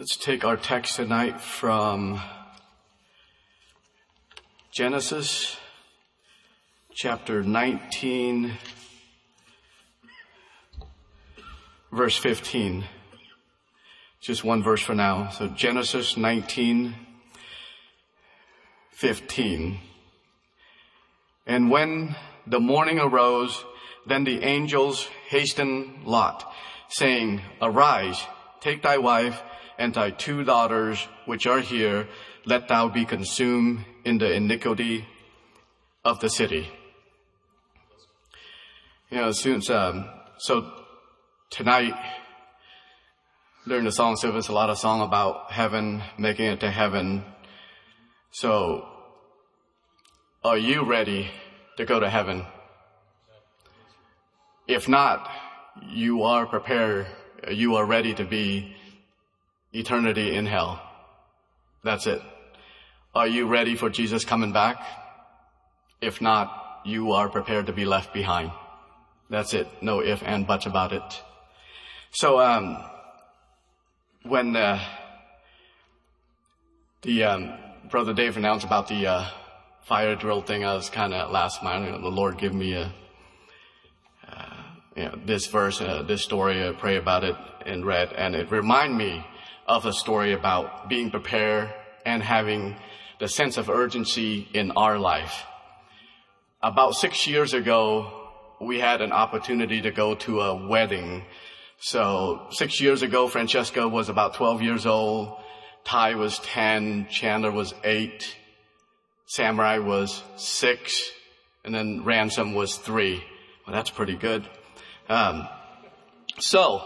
Let's take our text tonight from Genesis chapter 19, verse 15. Just one verse for now. So Genesis 19, 15. And when the morning arose, then the angels hastened Lot, saying, Arise, take thy wife and thy two daughters which are here, let thou be consumed in the iniquity of the city. You know, since, um, so tonight, during the song service, a lot of song about heaven, making it to heaven. So, are you ready to go to heaven? If not, you are prepared, you are ready to be eternity in hell. That's it. Are you ready for Jesus coming back? If not, you are prepared to be left behind. That's it. No if and buts about it. So, um, when uh, the um, brother Dave announced about the uh, fire drill thing, I was kind of last minute. You know, the Lord give me a uh, you know, this verse, uh, this story, pray about it and read, and it remind me of a story about being prepared and having the sense of urgency in our life. About six years ago, we had an opportunity to go to a wedding. So six years ago, Francesca was about 12 years old. Ty was 10. Chandler was 8. Samurai was 6. And then Ransom was 3. Well, that's pretty good. Um, so,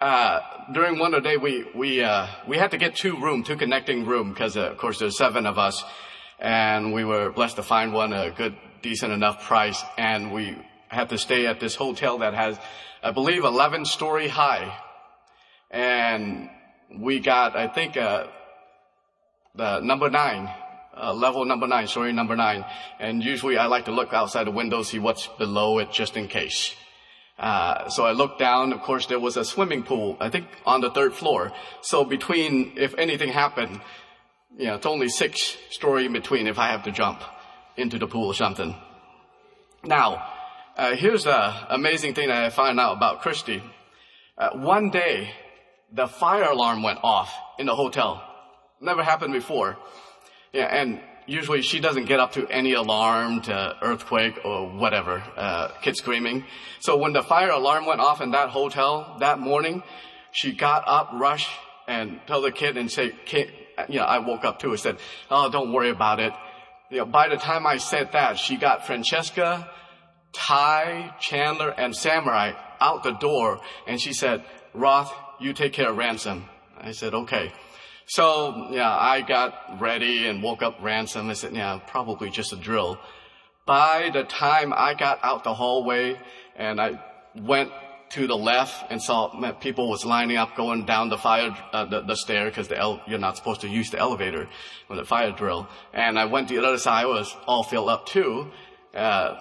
uh, during one day we we uh, we had to get two room, two connecting room, because uh, of course there's seven of us, and we were blessed to find one a good, decent enough price, and we had to stay at this hotel that has, I believe, 11 story high, and we got I think uh, the number nine. Uh, level number nine, story number nine, and usually I like to look outside the window, see what's below it, just in case. Uh, so I looked down. Of course, there was a swimming pool. I think on the third floor. So between, if anything happened, you know, it's only six story in between if I have to jump into the pool or something. Now, uh, here's the amazing thing that I found out about Christy. Uh, one day, the fire alarm went off in the hotel. Never happened before. Yeah, and usually she doesn't get up to any alarm to earthquake or whatever, uh, kids screaming. So when the fire alarm went off in that hotel that morning, she got up, rushed, and told the kid and say, kid, you know, I woke up too and said, oh, don't worry about it. You know, by the time I said that, she got Francesca, Ty, Chandler, and Samurai out the door, and she said, Roth, you take care of Ransom. I said, okay. So, yeah, I got ready and woke up Ransom. I said, yeah, probably just a drill. By the time I got out the hallway and I went to the left and saw people was lining up going down the fire, uh, the, the stair because you're not supposed to use the elevator with the fire drill. And I went to the other side, I was all filled up too. Uh,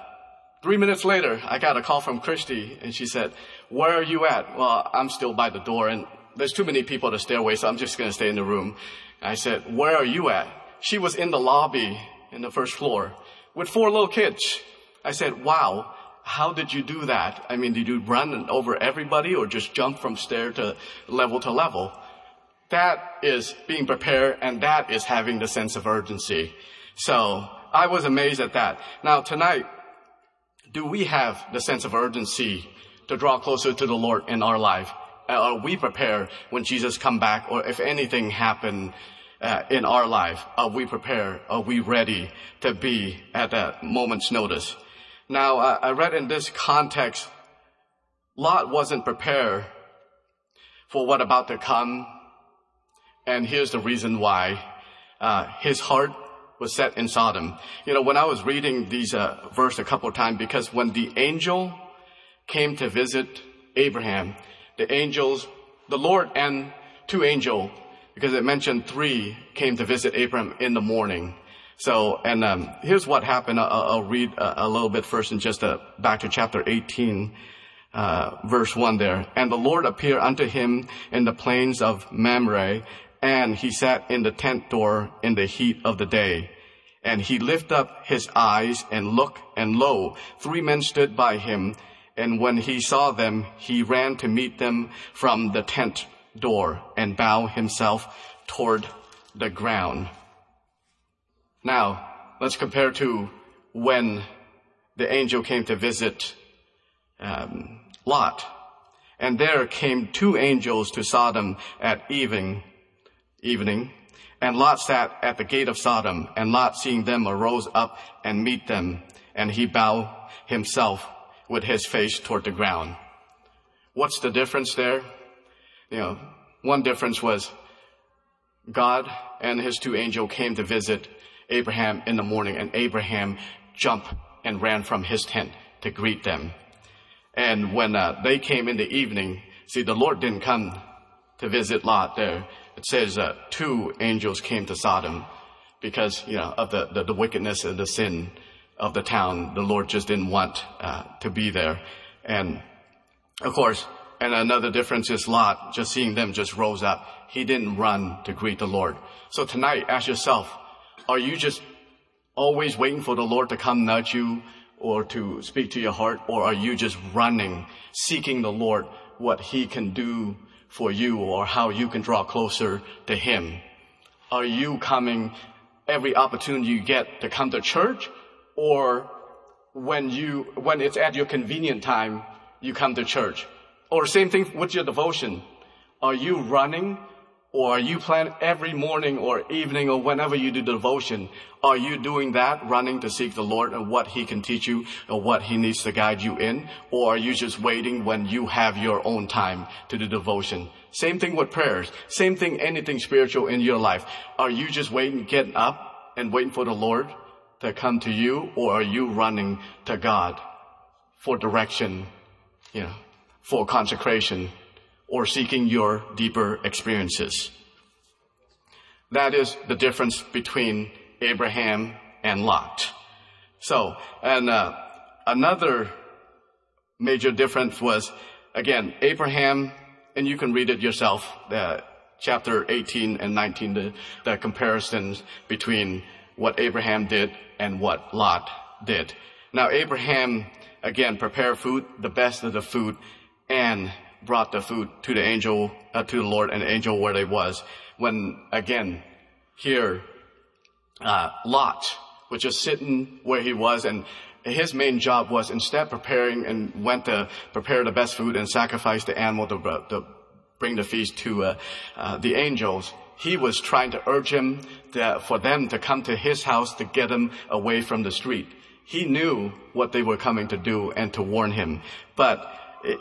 three minutes later, I got a call from Christy and she said, where are you at? Well, I'm still by the door and there's too many people at the stairway, so I'm just going to stay in the room. I said, where are you at? She was in the lobby in the first floor with four little kids. I said, wow, how did you do that? I mean, did you run over everybody or just jump from stair to level to level? That is being prepared and that is having the sense of urgency. So I was amazed at that. Now tonight, do we have the sense of urgency to draw closer to the Lord in our life? Are we prepared when Jesus come back or if anything happen uh, in our life? Are we prepared? Are we ready to be at that moment's notice? Now, uh, I read in this context, Lot wasn't prepared for what about to come. And here's the reason why. Uh, his heart was set in Sodom. You know, when I was reading these uh, verse a couple of times, because when the angel came to visit Abraham, the angels, the Lord and two angels, because it mentioned three came to visit Abram in the morning. So, and um, here's what happened. I'll, I'll read a, a, little bit first, and just uh, back to chapter 18. uh, verse 1 there. And the Lord appeared unto him in the plains of Mamre, and he sat in the tent door in the heat of the day. And he lifted up his eyes and looked, and lo, three men stood by him. And when he saw them, he ran to meet them from the tent door and bow himself toward the ground. Now, let's compare to when the angel came to visit um, Lot. And there came two angels to Sodom at evening, evening, and Lot sat at the gate of Sodom, and Lot seeing them arose up and meet them, and he bowed himself with his face toward the ground. What's the difference there? You know, one difference was God and his two angels came to visit Abraham in the morning, and Abraham jumped and ran from his tent to greet them. And when uh, they came in the evening, see, the Lord didn't come to visit Lot there. It says uh, two angels came to Sodom because, you know, of the, the, the, wickedness and the sin of the town. The Lord just didn't want uh, to be there. And of course, and another difference is Lot, just seeing them just rose up. He didn't run to greet the Lord. So tonight, ask yourself, are you just always waiting for the Lord to come nudge you or to speak to your heart? Or are you just running, seeking the Lord, what He can do for you or how you can draw closer to Him? Are you coming every opportunity you get to come to church or when you, when it's at your convenient time, you come to church? Or same thing with your devotion. Are you running or are you plan every morning or evening or whenever you do devotion? Are you doing that, running to seek the Lord and what He can teach you or what He needs to guide you in? Or are you just waiting when you have your own time to do devotion? Same thing with prayers. Same thing, anything spiritual in your life. Are you just waiting, getting up and waiting for the Lord to come to you or are you running to God for direction, you know, for consecration? or seeking your deeper experiences. That is the difference between Abraham and Lot. So, and uh, another major difference was, again, Abraham, and you can read it yourself, uh, chapter 18 and 19, the, the comparisons between what Abraham did and what Lot did. Now, Abraham, again, prepared food, the best of the food, and brought the food to the angel, uh, to the Lord and the angel where they was. When again, here, uh, Lot was just sitting where he was and his main job was instead preparing and went to prepare the best food and sacrifice the animal to, to bring the feast to uh, uh, the angels. He was trying to urge him for them to come to his house to get him away from the street. He knew what they were coming to do and to warn him. But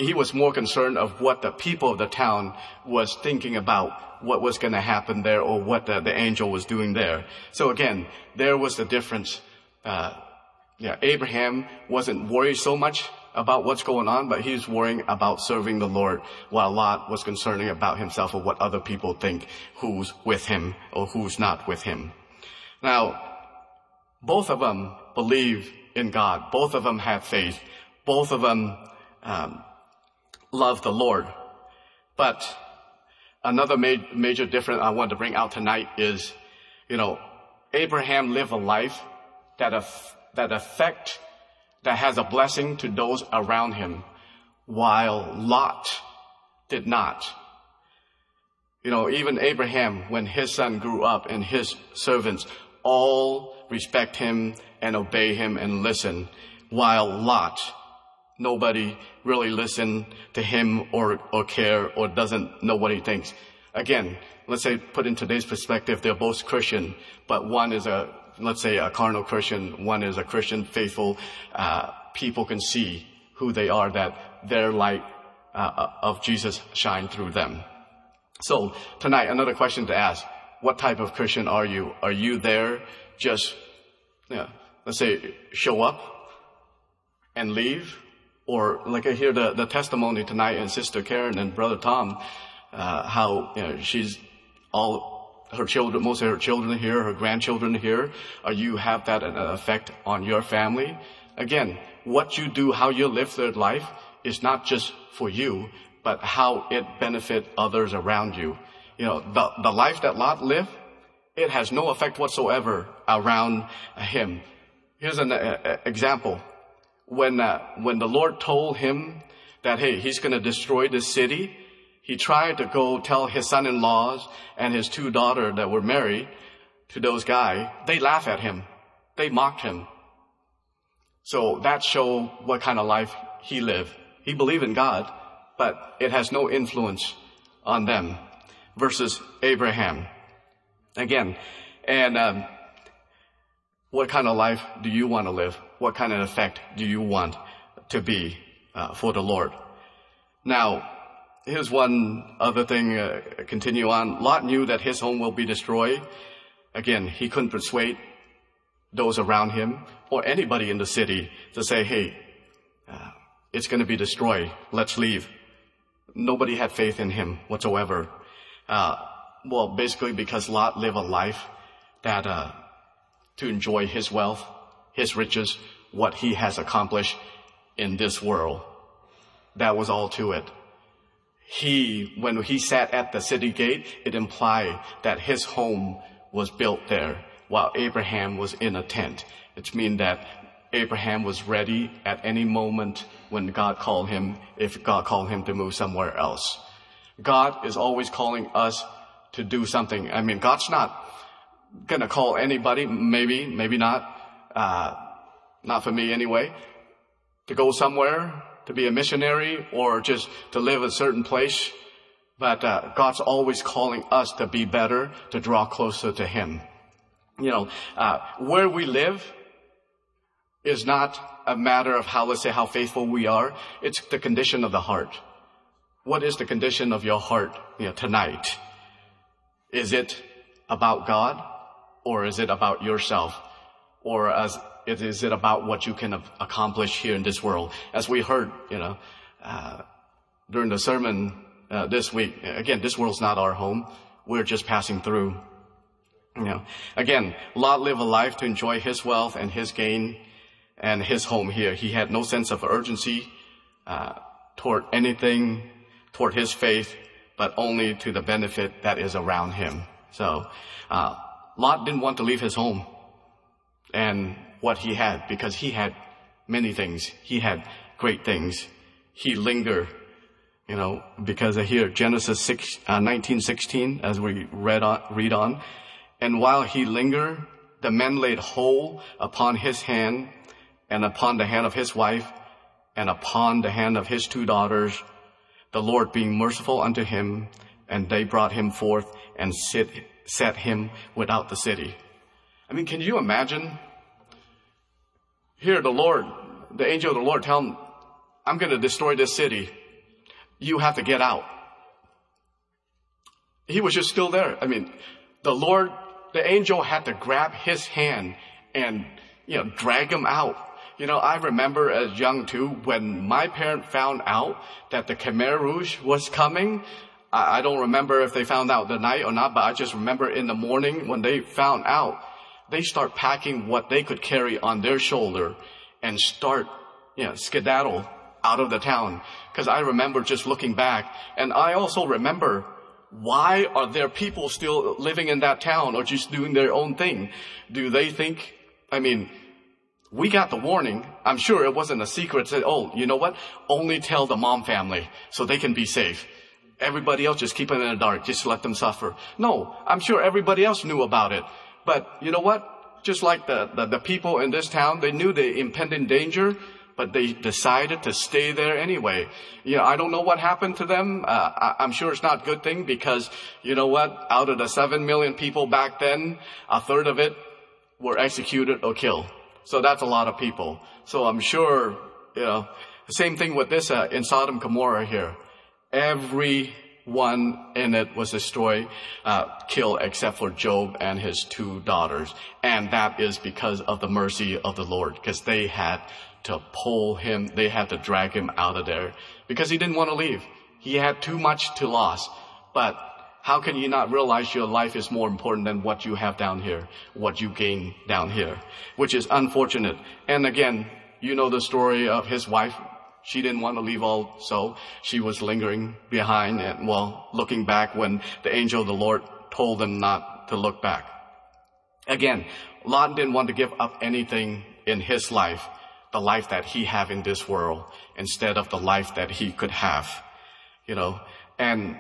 he was more concerned of what the people of the town was thinking about what was going to happen there or what the, the, angel was doing there. So again, there was the difference. Uh, yeah, Abraham wasn't worried so much about what's going on, but he was worrying about serving the Lord, while Lot was concerning about himself or what other people think who's with him or who's not with him. Now, both of them believe in God. Both of them have faith. Both of them um, love the Lord. But another ma- major difference I want to bring out tonight is, you know, Abraham lived a life that af- that affect that has a blessing to those around him, while Lot did not. You know, even Abraham, when his son grew up and his servants all respect him and obey him and listen, while Lot nobody really listen to him or, or care or doesn't know what he thinks. Again, let's say put in today's perspective, they're both Christian, but one is a, let's say a carnal Christian, one is a Christian faithful, uh, people can see who they are, that their light uh, of Jesus shine through them. So tonight, another question to ask. What type of Christian are you? Are you there just, yeah, let's say show up and leave? or like I hear the, the testimony tonight and Sister Karen and Brother Tom, uh, how you know, she's all her children, most of her children here, her grandchildren here. Are you have that effect on your family? Again, what you do, how you live their life is not just for you, but how it benefit others around you. You know, the, the life that Lot lived, it has no effect whatsoever around him. Here's an uh, example. When, uh, when the Lord told him that, hey, he's going to destroy this city, he tried to go tell his son-in-laws and his two daughters that were married to those guys. They laugh at him. They mocked him. So that show what kind of life he lived. He believed in God, but it has no influence on them versus Abraham. Again, and um, what kind of life do you want to live? What kind of effect do you want to be uh, for the Lord? Now, here's one other thing. Uh, continue on. Lot knew that his home will be destroyed. Again, he couldn't persuade those around him or anybody in the city to say, "Hey, uh, it's going to be destroyed. Let's leave." Nobody had faith in him whatsoever. Uh, well, basically because Lot lived a life that uh, to enjoy his wealth, his riches, what he has accomplished in this world. That was all to it. He, when he sat at the city gate, it implied that his home was built there while Abraham was in a tent. It means that Abraham was ready at any moment when God called him, if God called him to move somewhere else. God is always calling us to do something. I mean, God's not gonna call anybody, maybe, maybe not, uh, not for me anyway, to go somewhere, to be a missionary, or just to live a certain place. But uh, God's always calling us to be better, to draw closer to Him. You know, uh, where we live is not a matter of how, let's say, how faithful we are. It's the condition of the heart. What is the condition of your heart you know, tonight? Is it about God or is it about yourself? Or as, is it about what you can accomplish here in this world? As we heard, you know, uh, during the sermon uh, this week, again, this world's not our home. We're just passing through. You know, again, Lot lived a life to enjoy his wealth and his gain and his home here. He had no sense of urgency uh, toward anything toward his faith, but only to the benefit that is around him. So, uh, Lot didn't want to leave his home and what he had because he had many things. He had great things. He lingered, you know, because here Genesis 6, uh, 1916, as we read on, read on. And while he lingered, the men laid hold upon his hand and upon the hand of his wife and upon the hand of his two daughters the Lord being merciful unto him, and they brought him forth and sit, set him without the city. I mean, can you imagine? Here, the Lord, the angel of the Lord tell him, I'm going to destroy this city. You have to get out. He was just still there. I mean, the Lord, the angel had to grab his hand and, you know, drag him out you know, I remember as young too, when my parents found out that the Khmer Rouge was coming, I, I don't remember if they found out the night or not, but I just remember in the morning when they found out, they start packing what they could carry on their shoulder and start, you know, skedaddle out of the town. Cause I remember just looking back and I also remember why are there people still living in that town or just doing their own thing? Do they think, I mean, we got the warning. I'm sure it wasn't a secret. Said, oh, you know what? Only tell the mom family so they can be safe. Everybody else just keep them in the dark. Just let them suffer. No, I'm sure everybody else knew about it. But you know what? Just like the, the, the people in this town, they knew the impending danger, but they decided to stay there anyway. You know, I don't know what happened to them. Uh, I, I'm sure it's not a good thing because, you know what? Out of the seven million people back then, a third of it were executed or killed. So that's a lot of people. So I'm sure, you know, same thing with this uh, in Sodom Gomorrah here. Everyone in it was destroyed, uh, killed except for Job and his two daughters. And that is because of the mercy of the Lord, because they had to pull him, they had to drag him out of there because he didn't want to leave. He had too much to lose. But how can you not realize your life is more important than what you have down here, what you gain down here, which is unfortunate. And again, you know the story of his wife. She didn't want to leave also. She was lingering behind and, well, looking back when the angel of the Lord told them not to look back. Again, Lot didn't want to give up anything in his life, the life that he have in this world, instead of the life that he could have. You know, and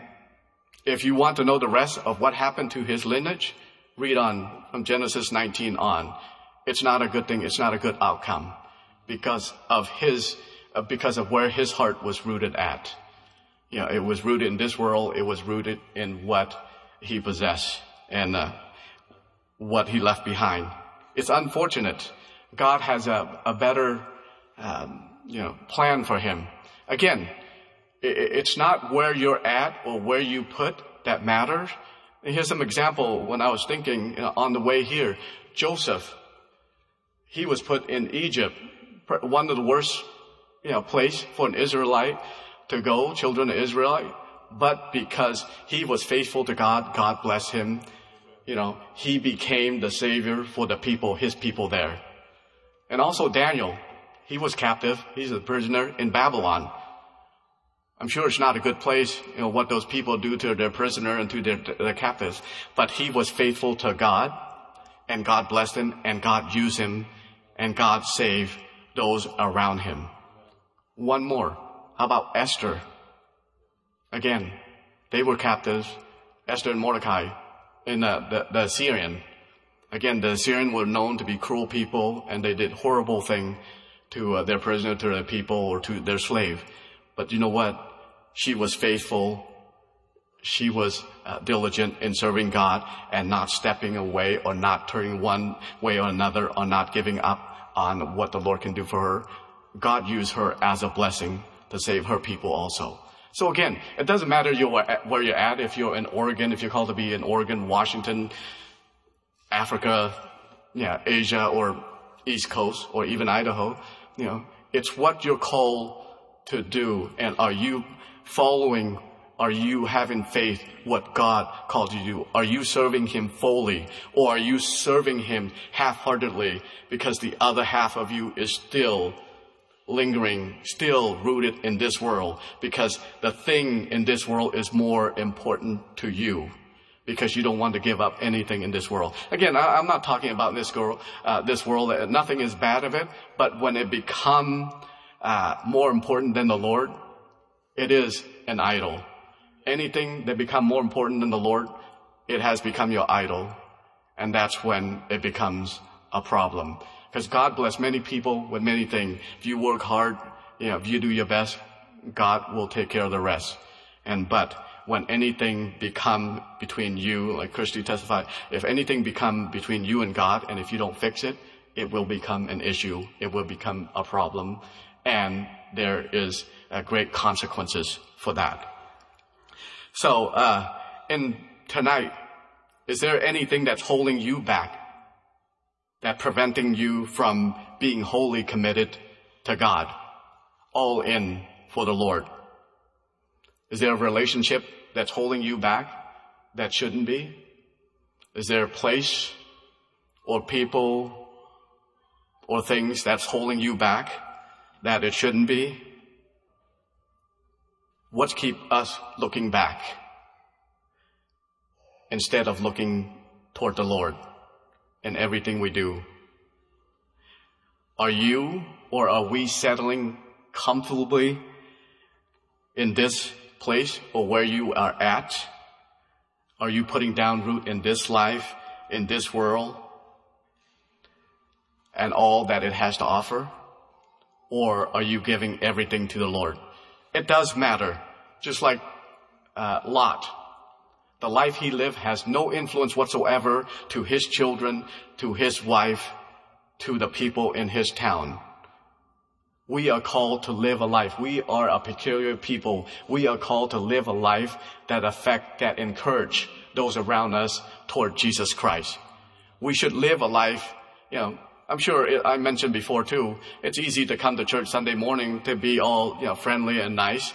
if you want to know the rest of what happened to his lineage, read on from Genesis 19 on. It's not a good thing. It's not a good outcome because of his, because of where his heart was rooted at. You know, it was rooted in this world. It was rooted in what he possessed and uh, what he left behind. It's unfortunate. God has a, a better, um, you know, plan for him. Again, it, it's not where you're at or where you put that matters. And here's some example when I was thinking you know, on the way here. Joseph, he was put in Egypt, one of the worst, you know, place for an Israelite to go, children of Israelite. But because he was faithful to God, God blessed him. You know, he became the savior for the people, his people there. And also Daniel, he was captive. He's a prisoner in Babylon. I'm sure it's not a good place, you know, what those people do to their prisoner and to their, their captives. But he was faithful to God, and God blessed him, and God used him, and God saved those around him. One more. How about Esther? Again, they were captives. Esther and Mordecai in the, the, the Assyrian. Again, the Assyrian were known to be cruel people and they did horrible thing to uh, their prisoner, to their people, or to their slave. But you know what? She was faithful. She was uh, diligent in serving God and not stepping away or not turning one way or another or not giving up on what the Lord can do for her. God used her as a blessing to save her people also. So again, it doesn't matter where you're at, if you're in Oregon, if you're called to be in Oregon, Washington, Africa, yeah, Asia or East Coast or even Idaho, you know, it's what you're called to do and are you following are you having faith what God called you to do? Are you serving Him fully or are you serving Him half-heartedly because the other half of you is still lingering, still rooted in this world because the thing in this world is more important to you because you don't want to give up anything in this world. Again, I, am not talking about this girl, uh, this world. Nothing is bad of it, but when it become uh, more important than the Lord, it is an idol. Anything that become more important than the Lord, it has become your idol, and that's when it becomes a problem. Because God bless many people with many things. If you work hard, you know, if you do your best, God will take care of the rest. And but when anything become between you, like Christy testified, if anything become between you and God, and if you don't fix it, it will become an issue. It will become a problem, and there is uh, great consequences for that. So, uh, in tonight, is there anything that's holding you back that preventing you from being wholly committed to God, all in for the Lord? Is there a relationship that's holding you back that shouldn't be? Is there a place or people or things that's holding you back that it shouldn't be? What keep us looking back instead of looking toward the Lord? In everything we do. Are you or are we settling comfortably in this place or where you are at? Are you putting down root in this life, in this world, and all that it has to offer? Or are you giving everything to the Lord? It does matter. Just like uh, Lot, the life he lived has no influence whatsoever to his children, to his wife, to the people in his town. We are called to live a life. We are a peculiar people. We are called to live a life that affect, that encourage those around us toward Jesus Christ. We should live a life, you know, I'm sure I mentioned before too, it's easy to come to church Sunday morning to be all, you know, friendly and nice.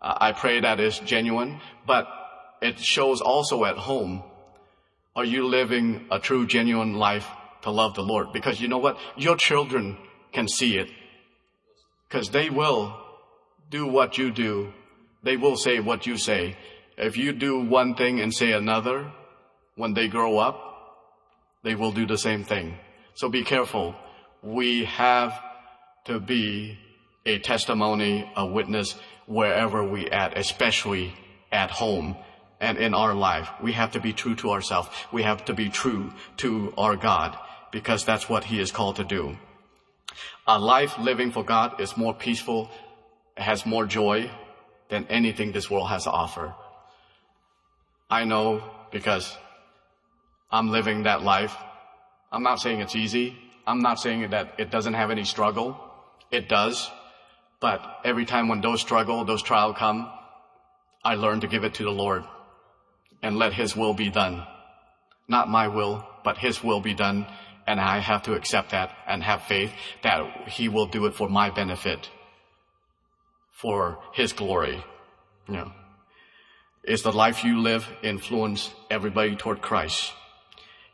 I pray that is genuine, but it shows also at home. Are you living a true, genuine life to love the Lord? Because you know what? Your children can see it. Because they will do what you do. They will say what you say. If you do one thing and say another, when they grow up, they will do the same thing. So be careful. We have to be a testimony, a witness wherever we at, especially at home and in our life. We have to be true to ourselves. We have to be true to our God because that's what He is called to do. A life living for God is more peaceful, has more joy than anything this world has to offer. I know because I'm living that life. I'm not saying it's easy. I'm not saying that it doesn't have any struggle. It does. But every time when those struggle, those trials come, I learn to give it to the Lord and let His will be done. Not my will, but His will be done. And I have to accept that and have faith that He will do it for my benefit, for His glory. You know, is the life you live influence everybody toward Christ?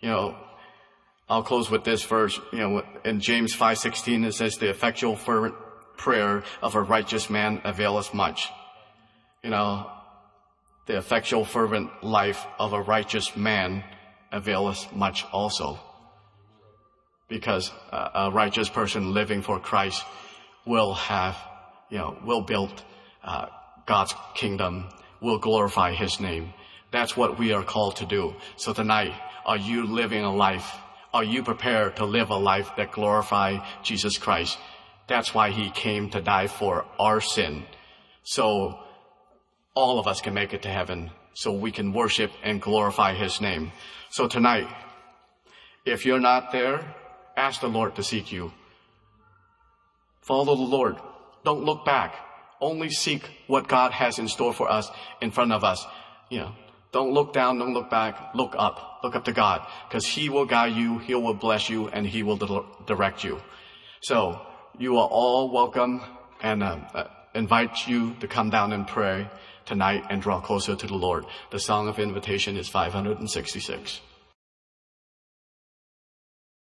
You know, I'll close with this verse. You know, in James 5:16 it says, "The effectual fervent prayer of a righteous man availeth much." You know, the effectual fervent life of a righteous man availeth much also. Because a righteous person living for Christ will have, you know, will build uh, God's kingdom, will glorify His name. That's what we are called to do. So tonight, are you living a life? Are you prepared to live a life that glorify Jesus Christ? That's why He came to die for our sin. So all of us can make it to heaven so we can worship and glorify His name. So tonight, if you're not there, ask the Lord to seek you. Follow the Lord. Don't look back. Only seek what God has in store for us in front of us. You know, don't look down, don't look back, look up. Look up to God because He will guide you, He will bless you, and He will direct you. So you are all welcome and uh, uh, invite you to come down and pray tonight and draw closer to the Lord. The song of invitation is 566.